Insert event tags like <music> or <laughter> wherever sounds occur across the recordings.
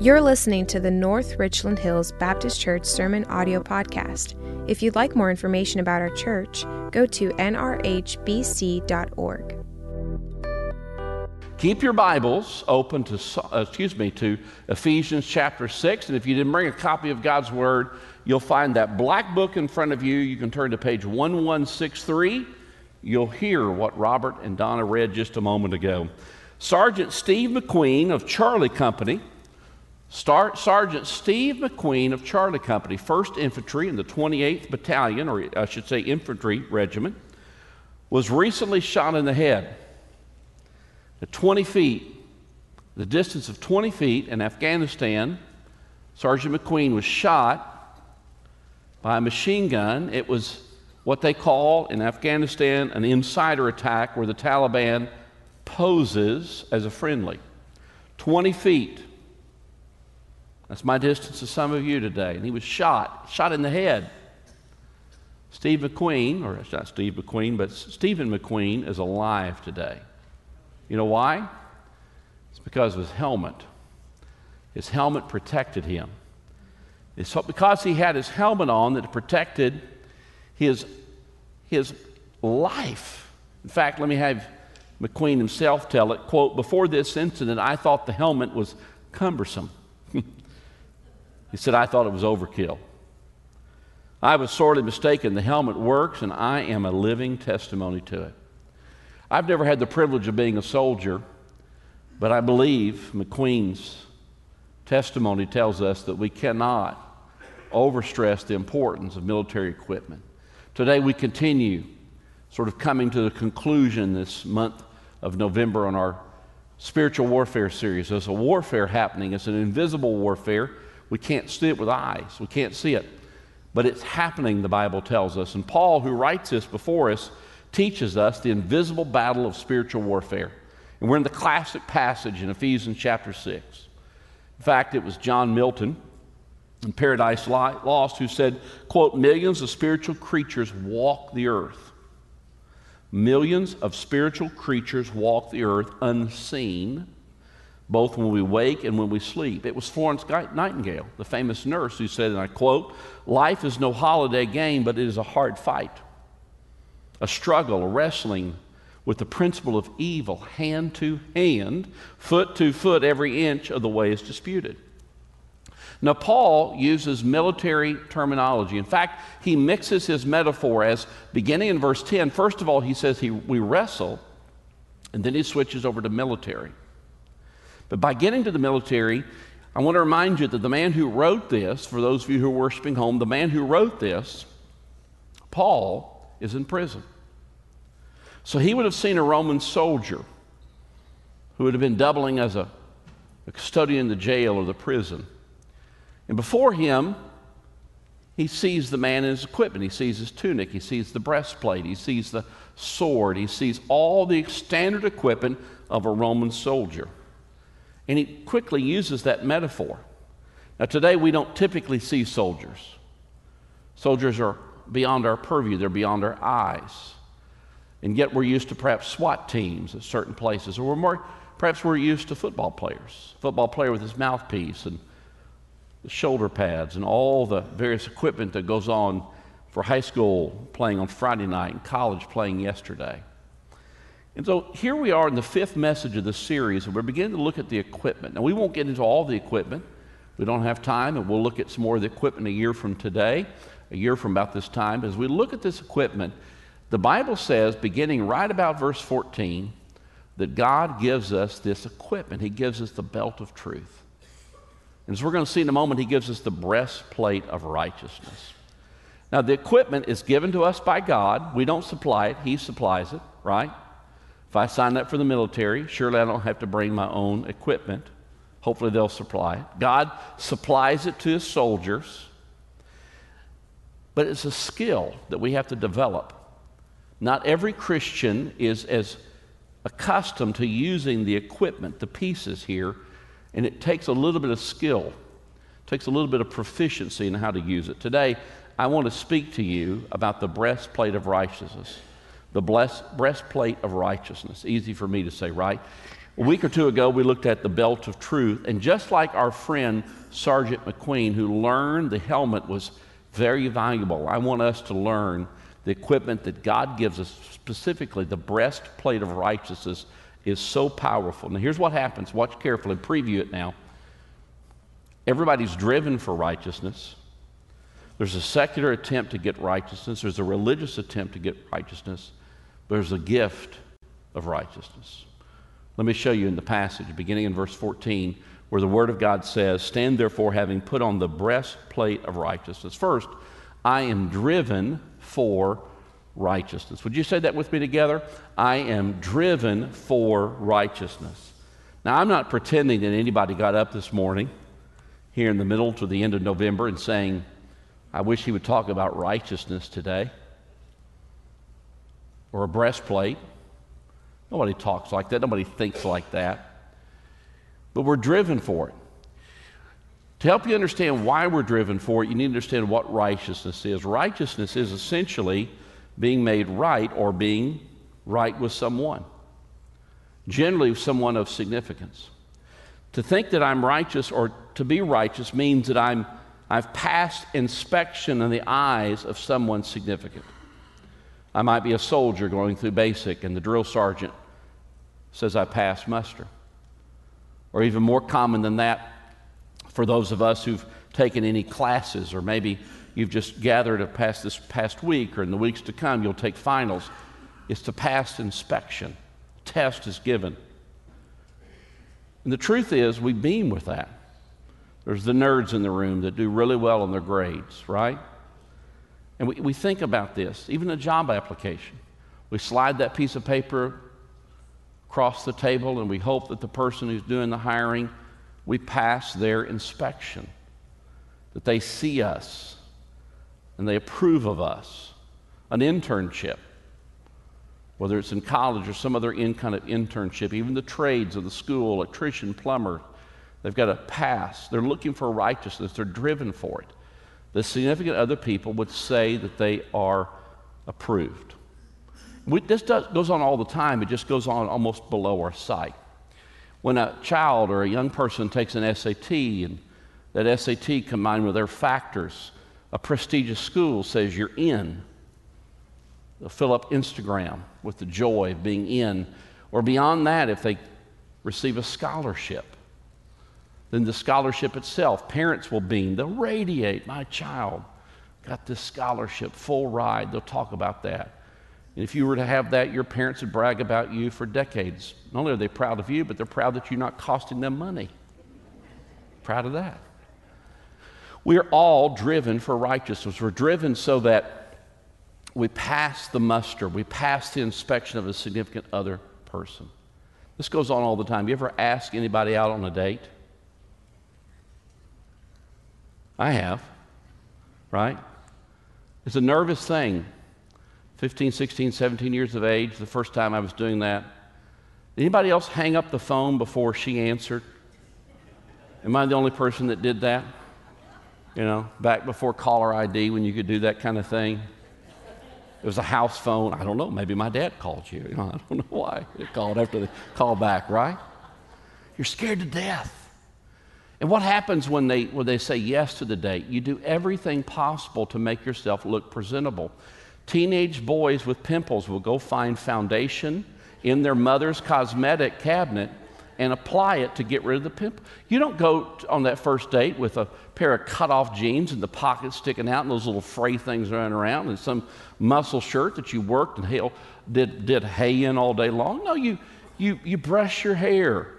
You're listening to the North Richland Hills Baptist Church Sermon Audio Podcast. If you'd like more information about our church, go to nrhbc.org. Keep your Bibles open to, uh, excuse me, to Ephesians chapter 6. And if you didn't bring a copy of God's Word, you'll find that black book in front of you. You can turn to page 1163. You'll hear what Robert and Donna read just a moment ago. Sergeant Steve McQueen of Charlie Company, Star- Sergeant Steve McQueen of Charlie Company, 1st Infantry in the 28th Battalion, or I should say Infantry Regiment, was recently shot in the head at 20 feet, the distance of 20 feet in Afghanistan, Sergeant McQueen was shot by a machine gun. It was what they call in Afghanistan an insider attack where the Taliban poses as a friendly. 20 feet. That's my distance to some of you today. And he was shot, shot in the head. Steve McQueen, or it's not Steve McQueen, but Stephen McQueen is alive today. You know why? It's because of his helmet. His helmet protected him. It's because he had his helmet on that protected his, his life. In fact, let me have McQueen himself tell it. Quote, before this incident, I thought the helmet was cumbersome. He said, I thought it was overkill. I was sorely mistaken. The helmet works, and I am a living testimony to it. I've never had the privilege of being a soldier, but I believe McQueen's testimony tells us that we cannot overstress the importance of military equipment. Today we continue sort of coming to the conclusion this month of November on our spiritual warfare series. There's a warfare happening, it's an invisible warfare. We can't see it with eyes, we can't see it. But it's happening, the Bible tells us. And Paul, who writes this before us, teaches us the invisible battle of spiritual warfare. And we're in the classic passage in Ephesians chapter 6. In fact, it was John Milton in Paradise Lost who said, quote, millions of spiritual creatures walk the earth. Millions of spiritual creatures walk the earth unseen, both when we wake and when we sleep. It was Florence Nightingale, the famous nurse, who said, and I quote, Life is no holiday game, but it is a hard fight a struggle, a wrestling with the principle of evil, hand to hand, foot to foot, every inch of the way is disputed. Now, Paul uses military terminology. In fact, he mixes his metaphor as beginning in verse 10. First of all, he says he, we wrestle, and then he switches over to military. But by getting to the military, I want to remind you that the man who wrote this, for those of you who are worshiping home, the man who wrote this, Paul, is in prison. So he would have seen a Roman soldier who would have been doubling as a, a custodian in the jail or the prison. And before him, he sees the man in his equipment. He sees his tunic. He sees the breastplate. He sees the sword. He sees all the standard equipment of a Roman soldier. And he quickly uses that metaphor. Now, today we don't typically see soldiers. Soldiers are beyond our purview, they're beyond our eyes. And yet we're used to perhaps SWAT teams at certain places, or we're more, perhaps we're used to football players. Football player with his mouthpiece and the shoulder pads and all the various equipment that goes on for high school playing on Friday night and college playing yesterday. And so here we are in the fifth message of the series, and we're beginning to look at the equipment. Now, we won't get into all the equipment. We don't have time, and we'll look at some more of the equipment a year from today a year from about this time, as we look at this equipment, the Bible says, beginning right about verse 14, that God gives us this equipment. He gives us the belt of truth. And as we're going to see in a moment, He gives us the breastplate of righteousness. Now, the equipment is given to us by God. We don't supply it, He supplies it, right? If I sign up for the military, surely I don't have to bring my own equipment. Hopefully, they'll supply it. God supplies it to His soldiers but it's a skill that we have to develop. Not every Christian is as accustomed to using the equipment, the pieces here, and it takes a little bit of skill, it takes a little bit of proficiency in how to use it. Today, I want to speak to you about the breastplate of righteousness. The bless, breastplate of righteousness. Easy for me to say, right? A week or two ago, we looked at the belt of truth, and just like our friend Sergeant McQueen, who learned the helmet was very valuable, I want us to learn the equipment that God gives us, specifically the breastplate of righteousness, is so powerful. Now, here's what happens. Watch carefully, preview it now. Everybody's driven for righteousness. There's a secular attempt to get righteousness, there's a religious attempt to get righteousness, there's a gift of righteousness. Let me show you in the passage, beginning in verse 14, where the Word of God says, Stand therefore, having put on the breastplate of righteousness. First, I am driven for righteousness. Would you say that with me together? I am driven for righteousness. Now, I'm not pretending that anybody got up this morning here in the middle to the end of November and saying, I wish he would talk about righteousness today or a breastplate Nobody talks like that. Nobody thinks like that. But we're driven for it. To help you understand why we're driven for it, you need to understand what righteousness is. Righteousness is essentially being made right or being right with someone, generally, someone of significance. To think that I'm righteous or to be righteous means that I'm, I've passed inspection in the eyes of someone significant. I might be a soldier going through basic, and the drill sergeant says, I passed muster. Or even more common than that, for those of us who've taken any classes, or maybe you've just gathered a past this past week, or in the weeks to come, you'll take finals, is to pass inspection. Test is given. And the truth is, we beam with that. There's the nerds in the room that do really well on their grades, right? And we, we think about this, even a job application. We slide that piece of paper across the table and we hope that the person who's doing the hiring, we pass their inspection, that they see us and they approve of us. An internship, whether it's in college or some other in kind of internship, even the trades of the school, electrician, plumber, they've got to pass. They're looking for righteousness, they're driven for it the significant other people would say that they are approved. We, this does, goes on all the time, it just goes on almost below our sight. When a child or a young person takes an SAT and that SAT combined with their factors, a prestigious school says you're in. They'll fill up Instagram with the joy of being in. Or beyond that, if they receive a scholarship, then the scholarship itself. Parents will beam, they'll radiate. My child got this scholarship, full ride. They'll talk about that. And if you were to have that, your parents would brag about you for decades. Not only are they proud of you, but they're proud that you're not costing them money. Proud of that. We are all driven for righteousness. We're driven so that we pass the muster, we pass the inspection of a significant other person. This goes on all the time. You ever ask anybody out on a date? I have, right? It's a nervous thing. 15, 16, 17 years of age, the first time I was doing that. Anybody else hang up the phone before she answered? Am I the only person that did that? You know, back before caller ID when you could do that kind of thing. It was a house phone. I don't know. Maybe my dad called you. you <laughs> know, I don't know why. He called after the call back, right? You're scared to death. And what happens when they, when they say yes to the date? You do everything possible to make yourself look presentable. Teenage boys with pimples will go find foundation in their mother's cosmetic cabinet and apply it to get rid of the pimple. You don't go on that first date with a pair of cut off jeans and the pockets sticking out and those little fray things running around and some muscle shirt that you worked and hell, did, did hay in all day long. No, you, you, you brush your hair.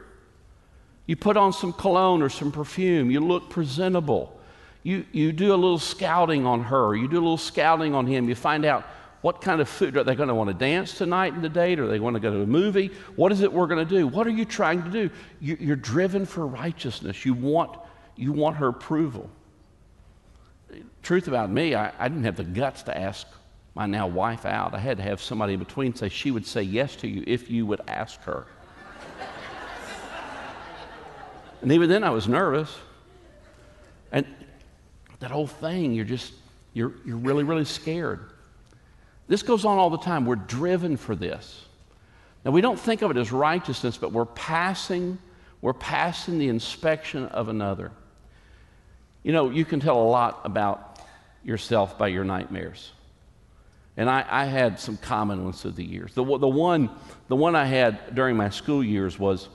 You put on some cologne or some perfume. You look presentable. You, you do a little scouting on her. You do a little scouting on him. You find out what kind of food are they going to want to dance tonight in the date? Or are they going to go to a movie? What is it we're going to do? What are you trying to do? You, you're driven for righteousness. You want, you want her approval. Truth about me, I, I didn't have the guts to ask my now wife out. I had to have somebody in between say she would say yes to you if you would ask her. And even then, I was nervous. And that whole thing, you're just, you're, you're really, really scared. This goes on all the time. We're driven for this. Now, we don't think of it as righteousness, but we're passing, we're passing the inspection of another. You know, you can tell a lot about yourself by your nightmares. And I, I had some common ones through the years. The, the, one, the one I had during my school years was,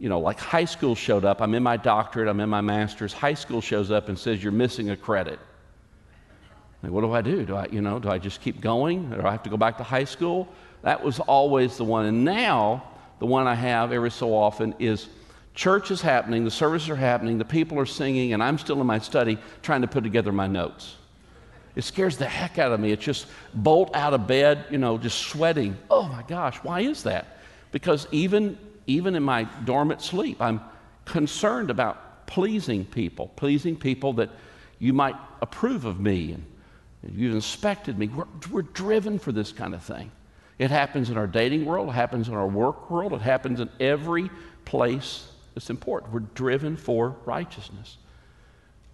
you know, like high school showed up. I'm in my doctorate, I'm in my master's. High school shows up and says, You're missing a credit. Like, what do I do? Do I, you know, do I just keep going? Or do I have to go back to high school? That was always the one. And now, the one I have every so often is church is happening, the services are happening, the people are singing, and I'm still in my study trying to put together my notes. It scares the heck out of me. It's just bolt out of bed, you know, just sweating. Oh my gosh, why is that? Because even, even in my dormant sleep, I'm concerned about pleasing people, pleasing people that you might approve of me and you've inspected me. We're, we're driven for this kind of thing. It happens in our dating world, it happens in our work world, it happens in every place that's important. We're driven for righteousness.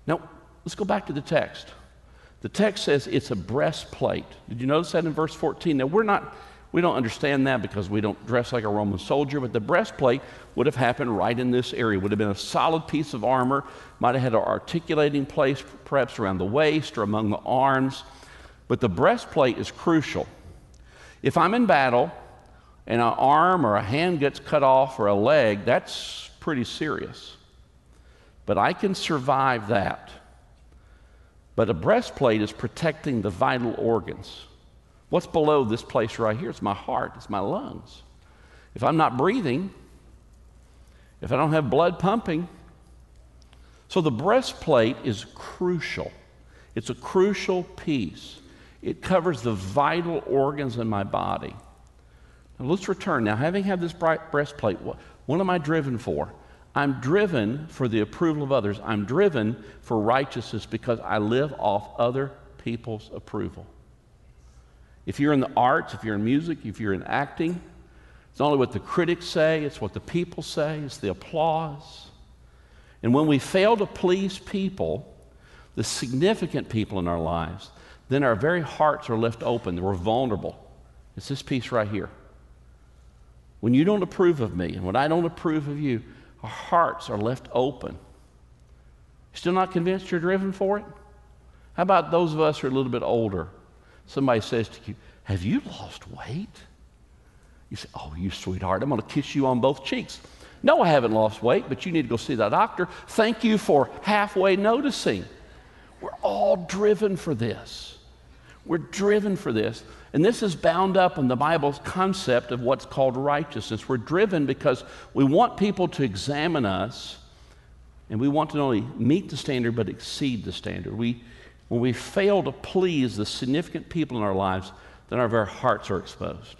Now, let's go back to the text. The text says it's a breastplate. Did you notice that in verse 14? Now, we're not, we don't understand that because we don't dress like a Roman soldier, but the breastplate would have happened right in this area. Would have been a solid piece of armor, might have had an articulating place perhaps around the waist or among the arms. But the breastplate is crucial. If I'm in battle and an arm or a hand gets cut off or a leg, that's pretty serious. But I can survive that. But a breastplate is protecting the vital organs. What's below this place right here? It's my heart, it's my lungs. If I'm not breathing, if I don't have blood pumping, so the breastplate is crucial. It's a crucial piece. It covers the vital organs in my body. Now let's return. Now, having had this breastplate, what, what am I driven for? I'm driven for the approval of others. I'm driven for righteousness because I live off other people's approval. If you're in the arts, if you're in music, if you're in acting, it's not only what the critics say, it's what the people say, it's the applause. And when we fail to please people, the significant people in our lives, then our very hearts are left open. We're vulnerable. It's this piece right here. When you don't approve of me and when I don't approve of you, our hearts are left open. Still not convinced you're driven for it? How about those of us who are a little bit older? Somebody says to you, Have you lost weight? You say, Oh, you sweetheart, I'm going to kiss you on both cheeks. No, I haven't lost weight, but you need to go see that doctor. Thank you for halfway noticing. We're all driven for this. We're driven for this. And this is bound up in the Bible's concept of what's called righteousness. We're driven because we want people to examine us and we want to not only meet the standard but exceed the standard. We, when we fail to please the significant people in our lives, then our very hearts are exposed.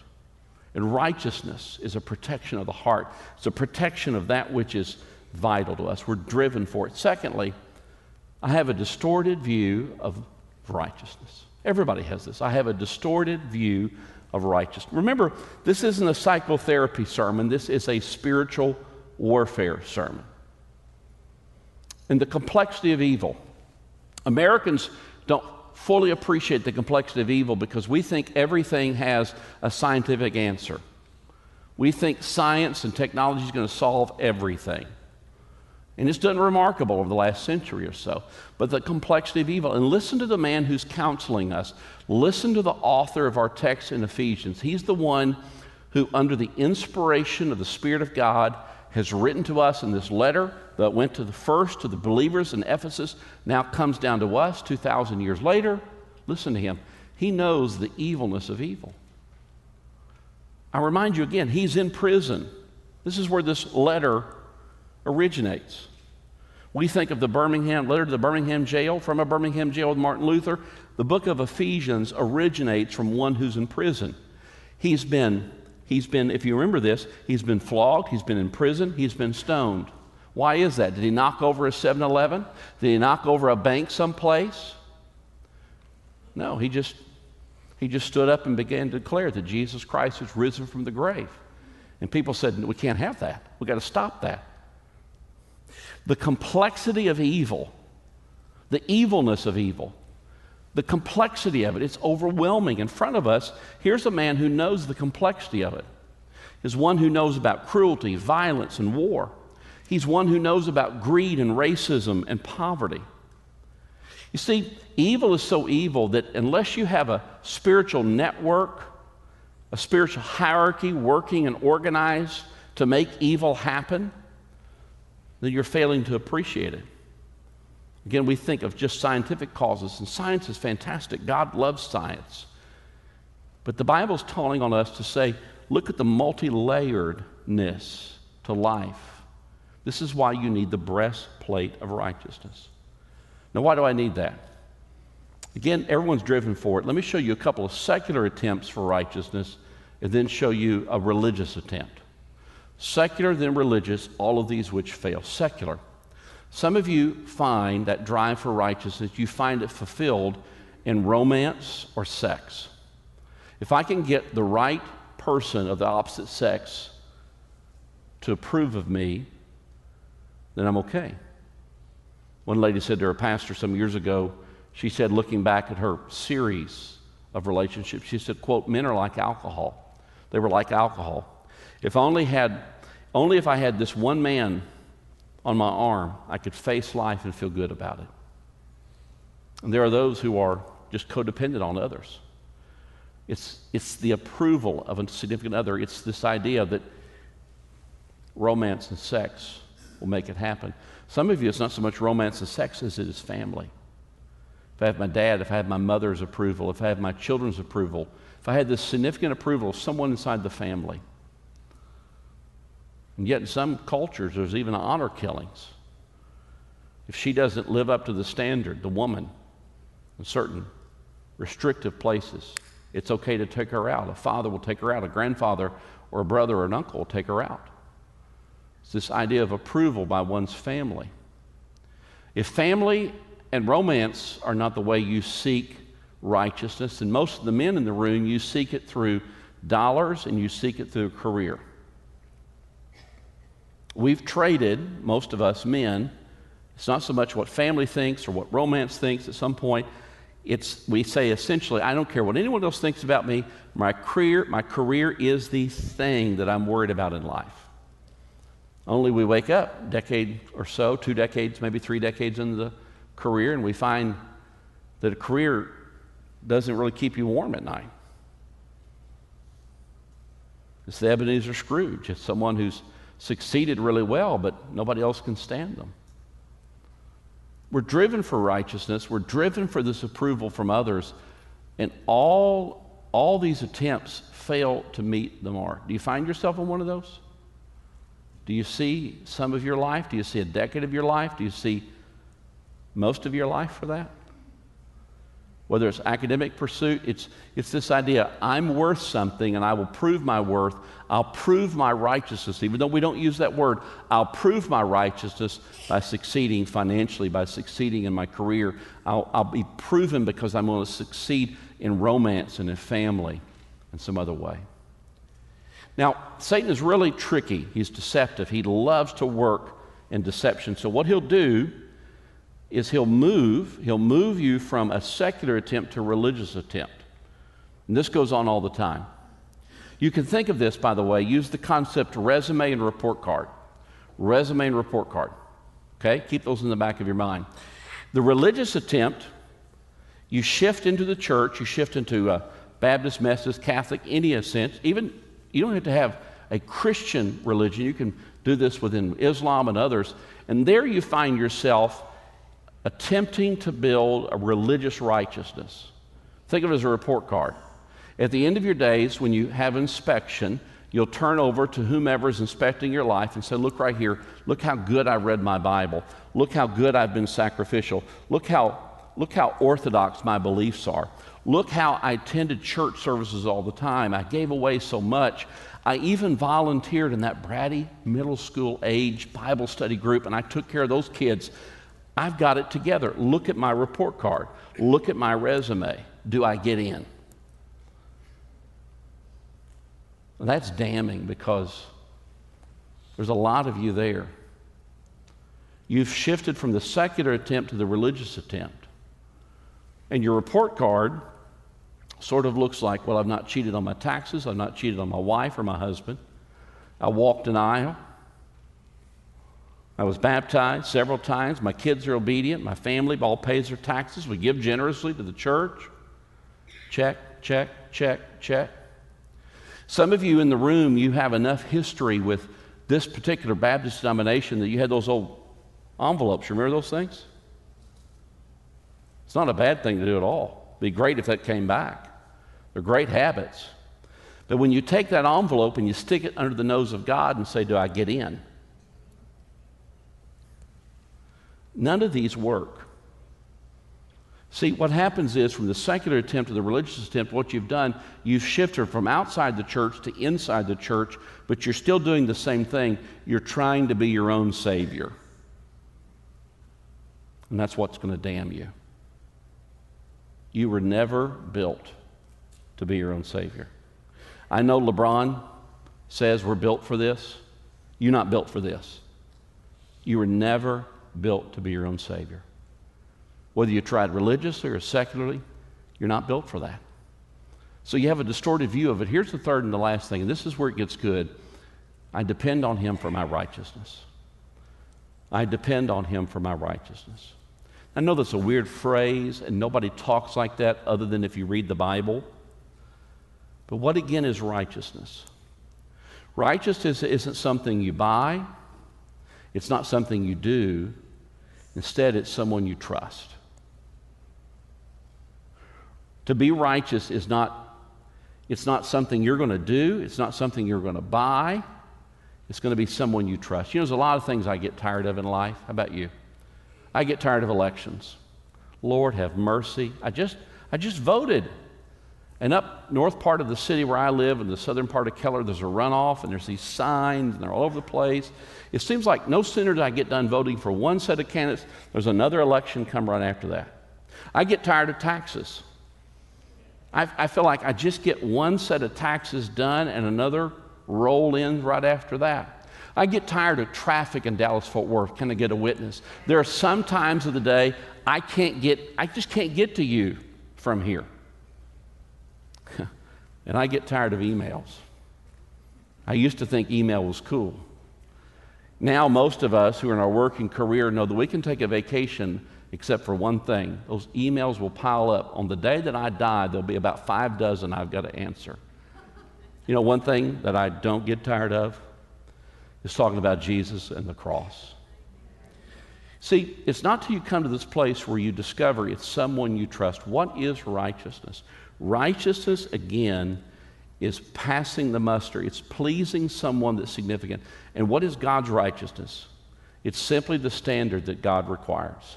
And righteousness is a protection of the heart, it's a protection of that which is vital to us. We're driven for it. Secondly, I have a distorted view of righteousness. Everybody has this. I have a distorted view of righteousness. Remember, this isn't a psychotherapy sermon, this is a spiritual warfare sermon. And the complexity of evil. Americans don't fully appreciate the complexity of evil because we think everything has a scientific answer. We think science and technology is going to solve everything. And it's done remarkable over the last century or so. But the complexity of evil. And listen to the man who's counseling us. Listen to the author of our text in Ephesians. He's the one who, under the inspiration of the Spirit of God, has written to us in this letter that went to the first to the believers in Ephesus, now comes down to us 2,000 years later. Listen to him. He knows the evilness of evil. I remind you again, he's in prison. This is where this letter originates. We think of the Birmingham letter to the Birmingham jail from a Birmingham jail with Martin Luther. The book of Ephesians originates from one who's in prison. He's been, he's been, if you remember this, he's been flogged, he's been in prison, he's been stoned. Why is that? Did he knock over a 7 Eleven? Did he knock over a bank someplace? No, he just he just stood up and began to declare that Jesus Christ is risen from the grave. And people said, We can't have that. We've got to stop that the complexity of evil, the evilness of evil, the complexity of it. It's overwhelming. In front of us, here's a man who knows the complexity of it. He's one who knows about cruelty, violence, and war. He's one who knows about greed and racism and poverty. You see, evil is so evil that unless you have a spiritual network, a spiritual hierarchy working and organized to make evil happen, then you're failing to appreciate it. Again, we think of just scientific causes, and science is fantastic. God loves science. But the Bible's calling on us to say, look at the multi layeredness to life. This is why you need the breastplate of righteousness. Now, why do I need that? Again, everyone's driven for it. Let me show you a couple of secular attempts for righteousness and then show you a religious attempt. Secular, then religious, all of these which fail. Secular. Some of you find that drive for righteousness, you find it fulfilled in romance or sex. If I can get the right person of the opposite sex to approve of me, then I'm okay. One lady said to her pastor some years ago, she said, looking back at her series of relationships, she said, quote, men are like alcohol. They were like alcohol. If only had only if I had this one man on my arm, I could face life and feel good about it. And there are those who are just codependent on others. It's, it's the approval of a significant other. It's this idea that romance and sex will make it happen. Some of you, it's not so much romance and sex as it is family. If I have my dad, if I have my mother's approval, if I have my children's approval, if I had this significant approval of someone inside the family. And yet, in some cultures, there's even honor killings. If she doesn't live up to the standard, the woman, in certain restrictive places, it's okay to take her out. A father will take her out, a grandfather or a brother or an uncle will take her out. It's this idea of approval by one's family. If family and romance are not the way you seek righteousness, and most of the men in the room, you seek it through dollars and you seek it through a career. We've traded, most of us men, it's not so much what family thinks or what romance thinks at some point. It's, we say essentially, I don't care what anyone else thinks about me. My career, my career is the thing that I'm worried about in life. Only we wake up, decade or so, two decades, maybe three decades into the career, and we find that a career doesn't really keep you warm at night. It's the Ebenezer Scrooge. It's someone who's succeeded really well, but nobody else can stand them. We're driven for righteousness, we're driven for this approval from others, and all, all these attempts fail to meet the mark. Do you find yourself in one of those? Do you see some of your life? Do you see a decade of your life? Do you see most of your life for that? Whether it's academic pursuit, it's, it's this idea I'm worth something and I will prove my worth. I'll prove my righteousness. Even though we don't use that word, I'll prove my righteousness by succeeding financially, by succeeding in my career. I'll, I'll be proven because I'm going to succeed in romance and in family in some other way. Now, Satan is really tricky. He's deceptive. He loves to work in deception. So, what he'll do is he'll move, he'll move you from a secular attempt to religious attempt. And this goes on all the time. You can think of this, by the way, use the concept resume and report card. Resume and report card. Okay? Keep those in the back of your mind. The religious attempt, you shift into the church, you shift into a Baptist, Methodist, Catholic, any sense. Even you don't have to have a Christian religion. You can do this within Islam and others. And there you find yourself attempting to build a religious righteousness. Think of it as a report card. At the end of your days, when you have inspection, you'll turn over to whomever is inspecting your life and say, Look right here. Look how good I read my Bible. Look how good I've been sacrificial. Look how, look how orthodox my beliefs are. Look how I attended church services all the time. I gave away so much. I even volunteered in that bratty middle school age Bible study group, and I took care of those kids I've got it together. Look at my report card. Look at my resume. Do I get in? That's damning because there's a lot of you there. You've shifted from the secular attempt to the religious attempt. And your report card sort of looks like well, I've not cheated on my taxes, I've not cheated on my wife or my husband, I walked an aisle. I was baptized several times. My kids are obedient. My family all pays their taxes. We give generously to the church. Check, check, check, check. Some of you in the room, you have enough history with this particular Baptist denomination that you had those old envelopes. Remember those things? It's not a bad thing to do at all. It'd be great if that came back. They're great habits. But when you take that envelope and you stick it under the nose of God and say, Do I get in? None of these work. See, what happens is from the secular attempt to the religious attempt, what you've done, you've shifted from outside the church to inside the church, but you're still doing the same thing. You're trying to be your own Savior. And that's what's going to damn you. You were never built to be your own Savior. I know LeBron says we're built for this. You're not built for this. You were never built to be your own Savior. Whether you tried religiously or secularly, you're not built for that. So you have a distorted view of it. Here's the third and the last thing, and this is where it gets good. I depend on Him for my righteousness. I depend on Him for my righteousness. I know that's a weird phrase, and nobody talks like that other than if you read the Bible. But what again is righteousness? Righteousness isn't something you buy, it's not something you do. Instead, it's someone you trust. To be righteous is not it's not something you're going to do, it's not something you're going to buy. It's going to be someone you trust. You know, there's a lot of things I get tired of in life. How about you? I get tired of elections. Lord have mercy. I just I just voted. And up north part of the city where I live, in the southern part of Keller, there's a runoff, and there's these signs, and they're all over the place. It seems like no sooner do I get done voting for one set of candidates, there's another election come right after that. I get tired of taxes. I, I feel like I just get one set of taxes done and another roll in right after that. I get tired of traffic in Dallas Fort Worth. Can I get a witness? There are some times of the day I can't get, I just can't get to you from here. And I get tired of emails. I used to think email was cool. Now, most of us who are in our working career know that we can take a vacation except for one thing. Those emails will pile up. On the day that I die, there'll be about five dozen I've got to answer. You know, one thing that I don't get tired of is talking about Jesus and the cross. See, it's not till you come to this place where you discover it's someone you trust. What is righteousness? Righteousness, again, is passing the muster. It's pleasing someone that's significant. And what is God's righteousness? It's simply the standard that God requires.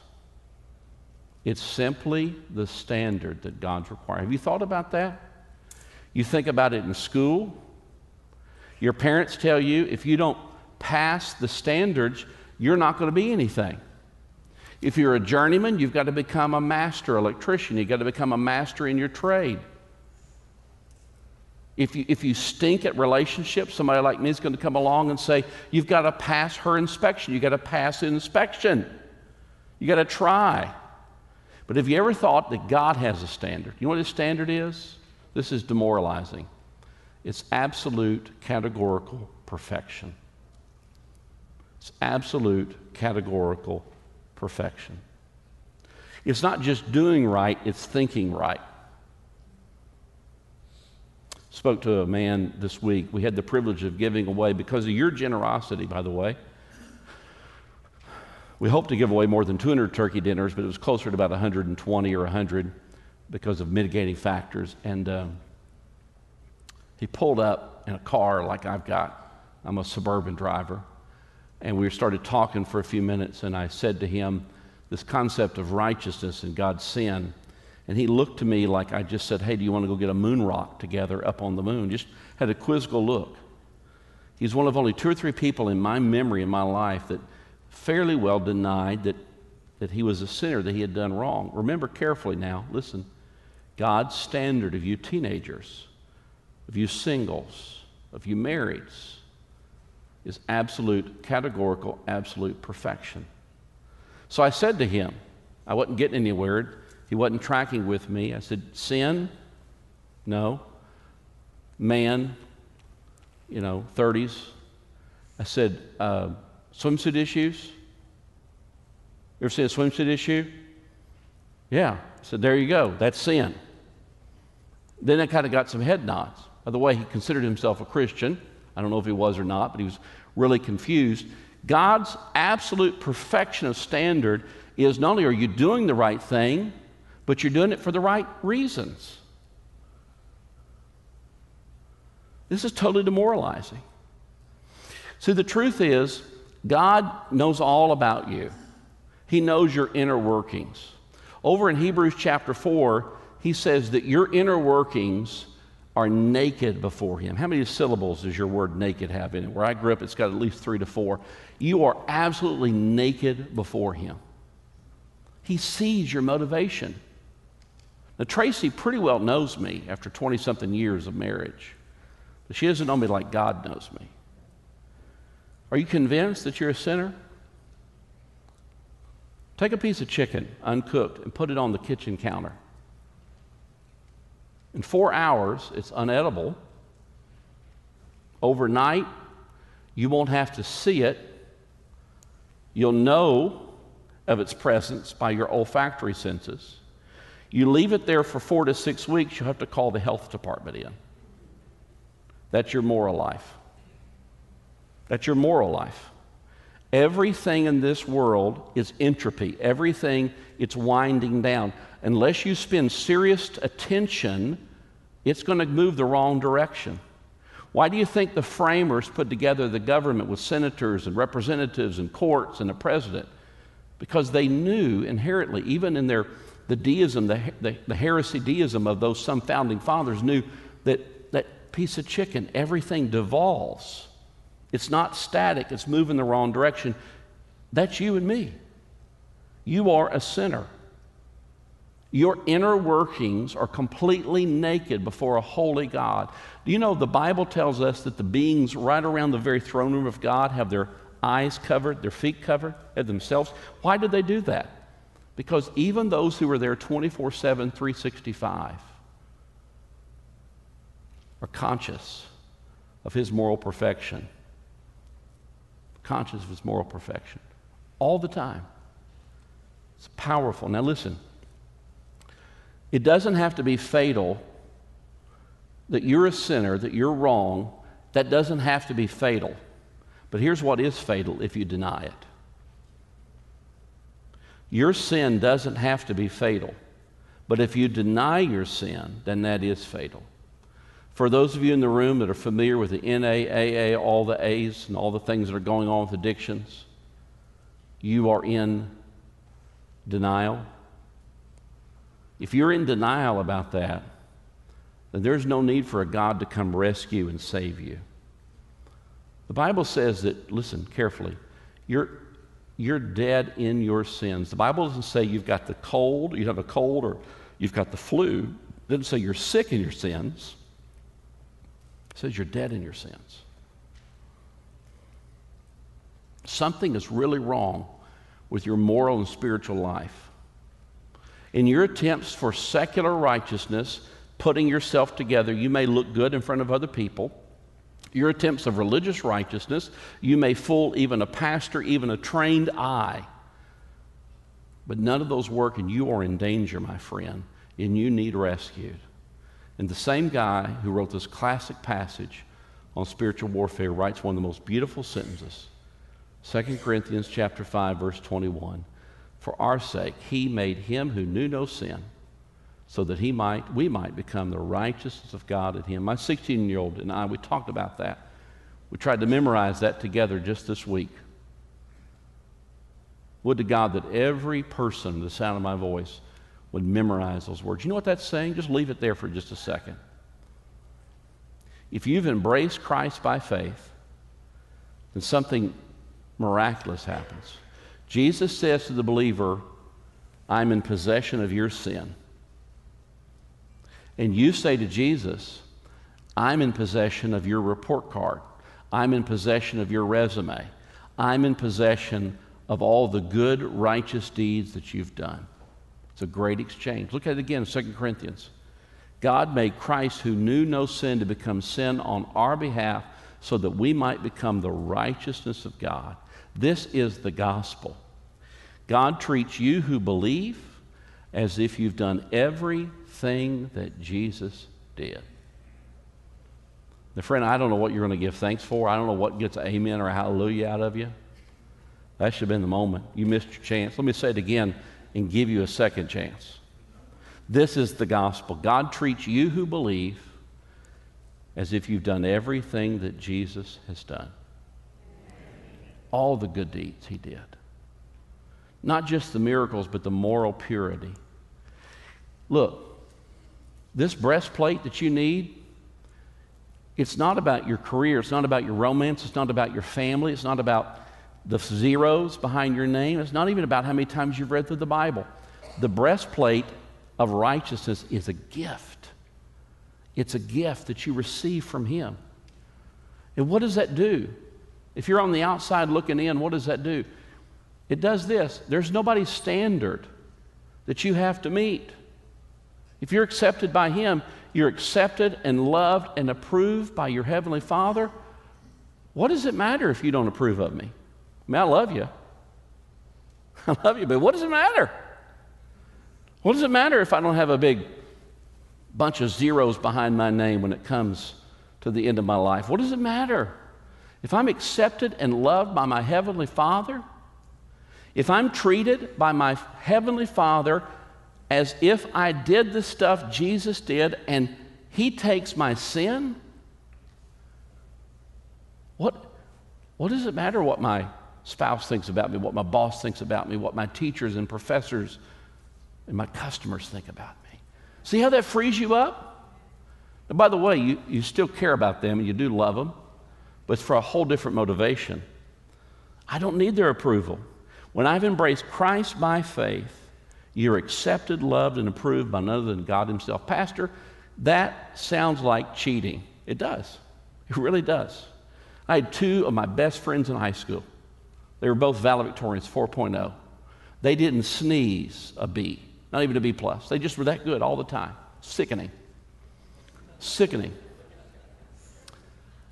It's simply the standard that God requires. Have you thought about that? You think about it in school. Your parents tell you if you don't pass the standards, you're not going to be anything. If you're a journeyman, you've got to become a master electrician. You've got to become a master in your trade. If you, if you stink at relationships, somebody like me is going to come along and say, You've got to pass her inspection. You've got to pass inspection. You've got to try. But have you ever thought that God has a standard? You know what his standard is? This is demoralizing. It's absolute categorical perfection. It's absolute categorical perfection. It's not just doing right, it's thinking right. Spoke to a man this week. We had the privilege of giving away, because of your generosity, by the way. We hoped to give away more than 200 turkey dinners, but it was closer to about 120 or 100 because of mitigating factors. And um, he pulled up in a car like I've got. I'm a suburban driver. And we started talking for a few minutes, and I said to him this concept of righteousness and God's sin. And he looked to me like I just said, Hey, do you want to go get a moon rock together up on the moon? Just had a quizzical look. He's one of only two or three people in my memory in my life that fairly well denied that, that he was a sinner, that he had done wrong. Remember carefully now, listen. God's standard of you teenagers, of you singles, of you marrieds, is absolute, categorical, absolute perfection. So I said to him, I wasn't getting anywhere. He wasn't tracking with me. I said, Sin? No. Man, you know, 30s, I said, uh, swimsuit issues? You ever seen a swimsuit issue? Yeah. I said, there you go. That's sin. Then I kind of got some head nods. By the way, he considered himself a Christian. I don't know if he was or not, but he was really confused. God's absolute perfection of standard is not only are you doing the right thing, but you're doing it for the right reasons. This is totally demoralizing. See, the truth is, God knows all about you, He knows your inner workings. Over in Hebrews chapter 4, he says that your inner workings are naked before Him. How many syllables does your word naked have in it? Where I grew up, it's got at least three to four. You are absolutely naked before Him. He sees your motivation. Now, Tracy pretty well knows me after 20 something years of marriage, but she doesn't know me like God knows me. Are you convinced that you're a sinner? Take a piece of chicken, uncooked, and put it on the kitchen counter. In four hours, it's unedible. Overnight, you won't have to see it. You'll know of its presence by your olfactory senses. You leave it there for four to six weeks, you'll have to call the health department in. That's your moral life. That's your moral life. Everything in this world is entropy. Everything it's winding down. Unless you spend serious attention, it's going to move the wrong direction. Why do you think the framers put together the government with senators and representatives and courts and a president? Because they knew inherently, even in their the deism, the, the, the heresy deism of those some founding fathers, knew that that piece of chicken, everything devolves. It's not static, it's moving the wrong direction. That's you and me. You are a sinner. Your inner workings are completely naked before a holy God. Do you know the Bible tells us that the beings right around the very throne room of God have their eyes covered, their feet covered, have themselves? Why did they do that? Because even those who are there 24 7, 365 are conscious of His moral perfection conscious of his moral perfection all the time. It's powerful. Now, listen, it doesn't have to be fatal that you're a sinner, that you're wrong. That doesn't have to be fatal. But here's what is fatal if you deny it your sin doesn't have to be fatal. But if you deny your sin, then that is fatal. For those of you in the room that are familiar with the NAAA, all the A's and all the things that are going on with addictions, you are in denial. If you're in denial about that, then there's no need for a God to come rescue and save you. The Bible says that, listen carefully, you're, you're dead in your sins. The Bible doesn't say you've got the cold, you have a cold, or you've got the flu. It doesn't say you're sick in your sins says you're dead in your sins. Something is really wrong with your moral and spiritual life. In your attempts for secular righteousness, putting yourself together, you may look good in front of other people. Your attempts of religious righteousness, you may fool even a pastor, even a trained eye. But none of those work, and you are in danger, my friend, and you need rescued. And the same guy who wrote this classic passage on spiritual warfare writes one of the most beautiful sentences. 2 Corinthians chapter 5 verse 21. For our sake he made him who knew no sin so that he might we might become the righteousness of God in him. My 16-year-old and I we talked about that. We tried to memorize that together just this week. Would to God that every person, the sound of my voice, would memorize those words. You know what that's saying? Just leave it there for just a second. If you've embraced Christ by faith, then something miraculous happens. Jesus says to the believer, I'm in possession of your sin. And you say to Jesus, I'm in possession of your report card. I'm in possession of your resume. I'm in possession of all the good, righteous deeds that you've done. It's a great exchange. Look at it again, 2 Corinthians. God made Christ, who knew no sin, to become sin on our behalf so that we might become the righteousness of God. This is the gospel. God treats you who believe as if you've done everything that Jesus did. The friend, I don't know what you're going to give thanks for. I don't know what gets amen or hallelujah out of you. That should have been the moment. You missed your chance. Let me say it again and give you a second chance. This is the gospel. God treats you who believe as if you've done everything that Jesus has done. All the good deeds he did. Not just the miracles, but the moral purity. Look, this breastplate that you need, it's not about your career, it's not about your romance, it's not about your family, it's not about the zeros behind your name, it's not even about how many times you've read through the Bible. The breastplate of righteousness is a gift. It's a gift that you receive from Him. And what does that do? If you're on the outside looking in, what does that do? It does this there's nobody's standard that you have to meet. If you're accepted by Him, you're accepted and loved and approved by your Heavenly Father. What does it matter if you don't approve of me? I mean, I love you. I love you, but what does it matter? What does it matter if I don't have a big bunch of zeros behind my name when it comes to the end of my life? What does it matter? If I'm accepted and loved by my Heavenly Father, if I'm treated by my Heavenly Father as if I did the stuff Jesus did and He takes my sin, what, what does it matter what my spouse thinks about me, what my boss thinks about me, what my teachers and professors and my customers think about me? See how that frees you up? And by the way, you, you still care about them and you do love them, but it's for a whole different motivation. I don't need their approval. When I've embraced Christ by faith, you're accepted, loved, and approved by none other than God Himself. Pastor, that sounds like cheating. It does. It really does. I had two of my best friends in high school. They were both valedictorians, 4.0. They didn't sneeze a B, not even a B plus. They just were that good all the time. Sickening. Sickening.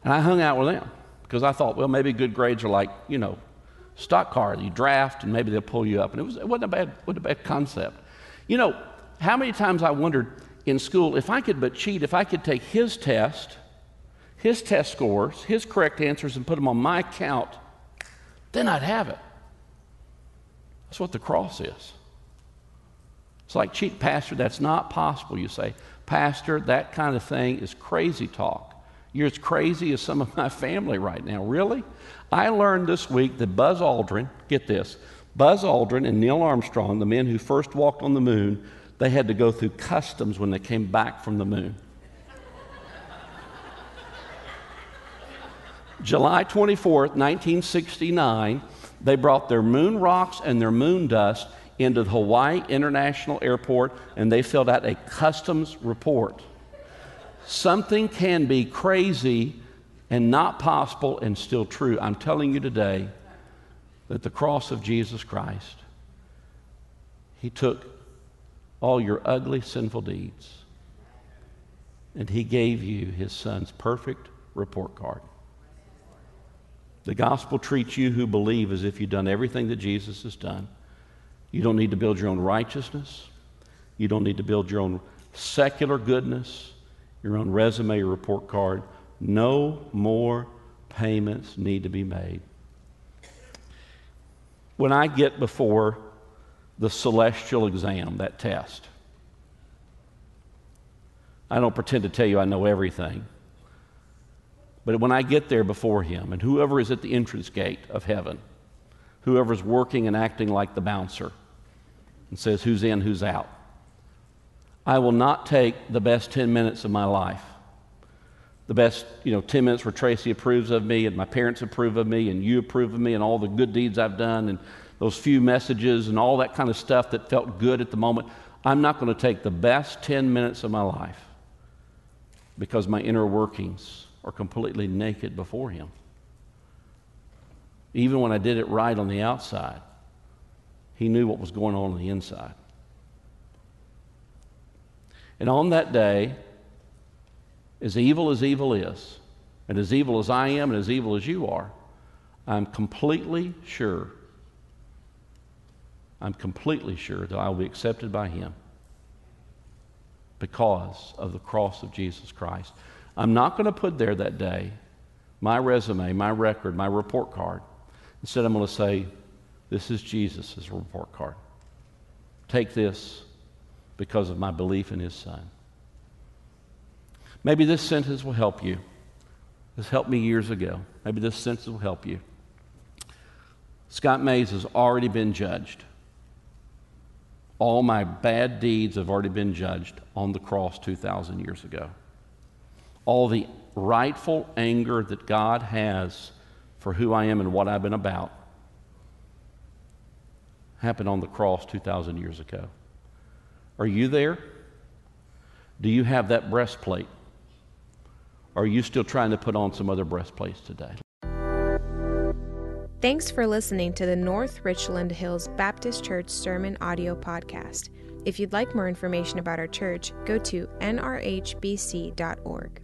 And I hung out with them because I thought, well, maybe good grades are like, you know, stock car. You draft, and maybe they'll pull you up. And it, was, it wasn't, a bad, wasn't a bad concept. You know, how many times I wondered in school if I could but cheat, if I could take his test, his test scores, his correct answers, and put them on my account, then I'd have it. That's what the cross is. It's like cheat, Pastor, that's not possible, you say. Pastor, that kind of thing is crazy talk. You're as crazy as some of my family right now. Really? I learned this week that Buzz Aldrin, get this, Buzz Aldrin and Neil Armstrong, the men who first walked on the moon, they had to go through customs when they came back from the moon. July 24th, 1969, they brought their moon rocks and their moon dust into the Hawaii International Airport and they filled out a customs report. Something can be crazy and not possible and still true. I'm telling you today that the cross of Jesus Christ, He took all your ugly, sinful deeds and He gave you His Son's perfect report card. The gospel treats you who believe as if you've done everything that Jesus has done. You don't need to build your own righteousness. You don't need to build your own secular goodness, your own resume or report card. No more payments need to be made. When I get before the celestial exam, that test, I don't pretend to tell you I know everything. But when I get there before Him, and whoever is at the entrance gate of heaven, whoever's working and acting like the bouncer, and says who's in, who's out, I will not take the best 10 minutes of my life the best, you know, 10 minutes where Tracy approves of me and my parents approve of me and you approve of me and all the good deeds I've done and those few messages and all that kind of stuff that felt good at the moment. I'm not going to take the best 10 minutes of my life because my inner workings are completely naked before Him. Even when I did it right on the outside, He knew what was going on on the inside. And on that day, as evil as evil is, and as evil as I am and as evil as you are, I'm completely sure, I'm completely sure that I will be accepted by Him because of the cross of Jesus Christ. I'm not going to put there that day my resume, my record, my report card. Instead, I'm going to say, This is Jesus' report card. Take this because of my belief in His Son. Maybe this sentence will help you. This helped me years ago. Maybe this sentence will help you. Scott Maze has already been judged. All my bad deeds have already been judged on the cross 2,000 years ago. All the rightful anger that God has for who I am and what I've been about happened on the cross 2,000 years ago. Are you there? Do you have that breastplate? Or are you still trying to put on some other breastplates today? Thanks for listening to the North Richland Hills Baptist Church Sermon Audio Podcast. If you'd like more information about our church, go to nrhbc.org.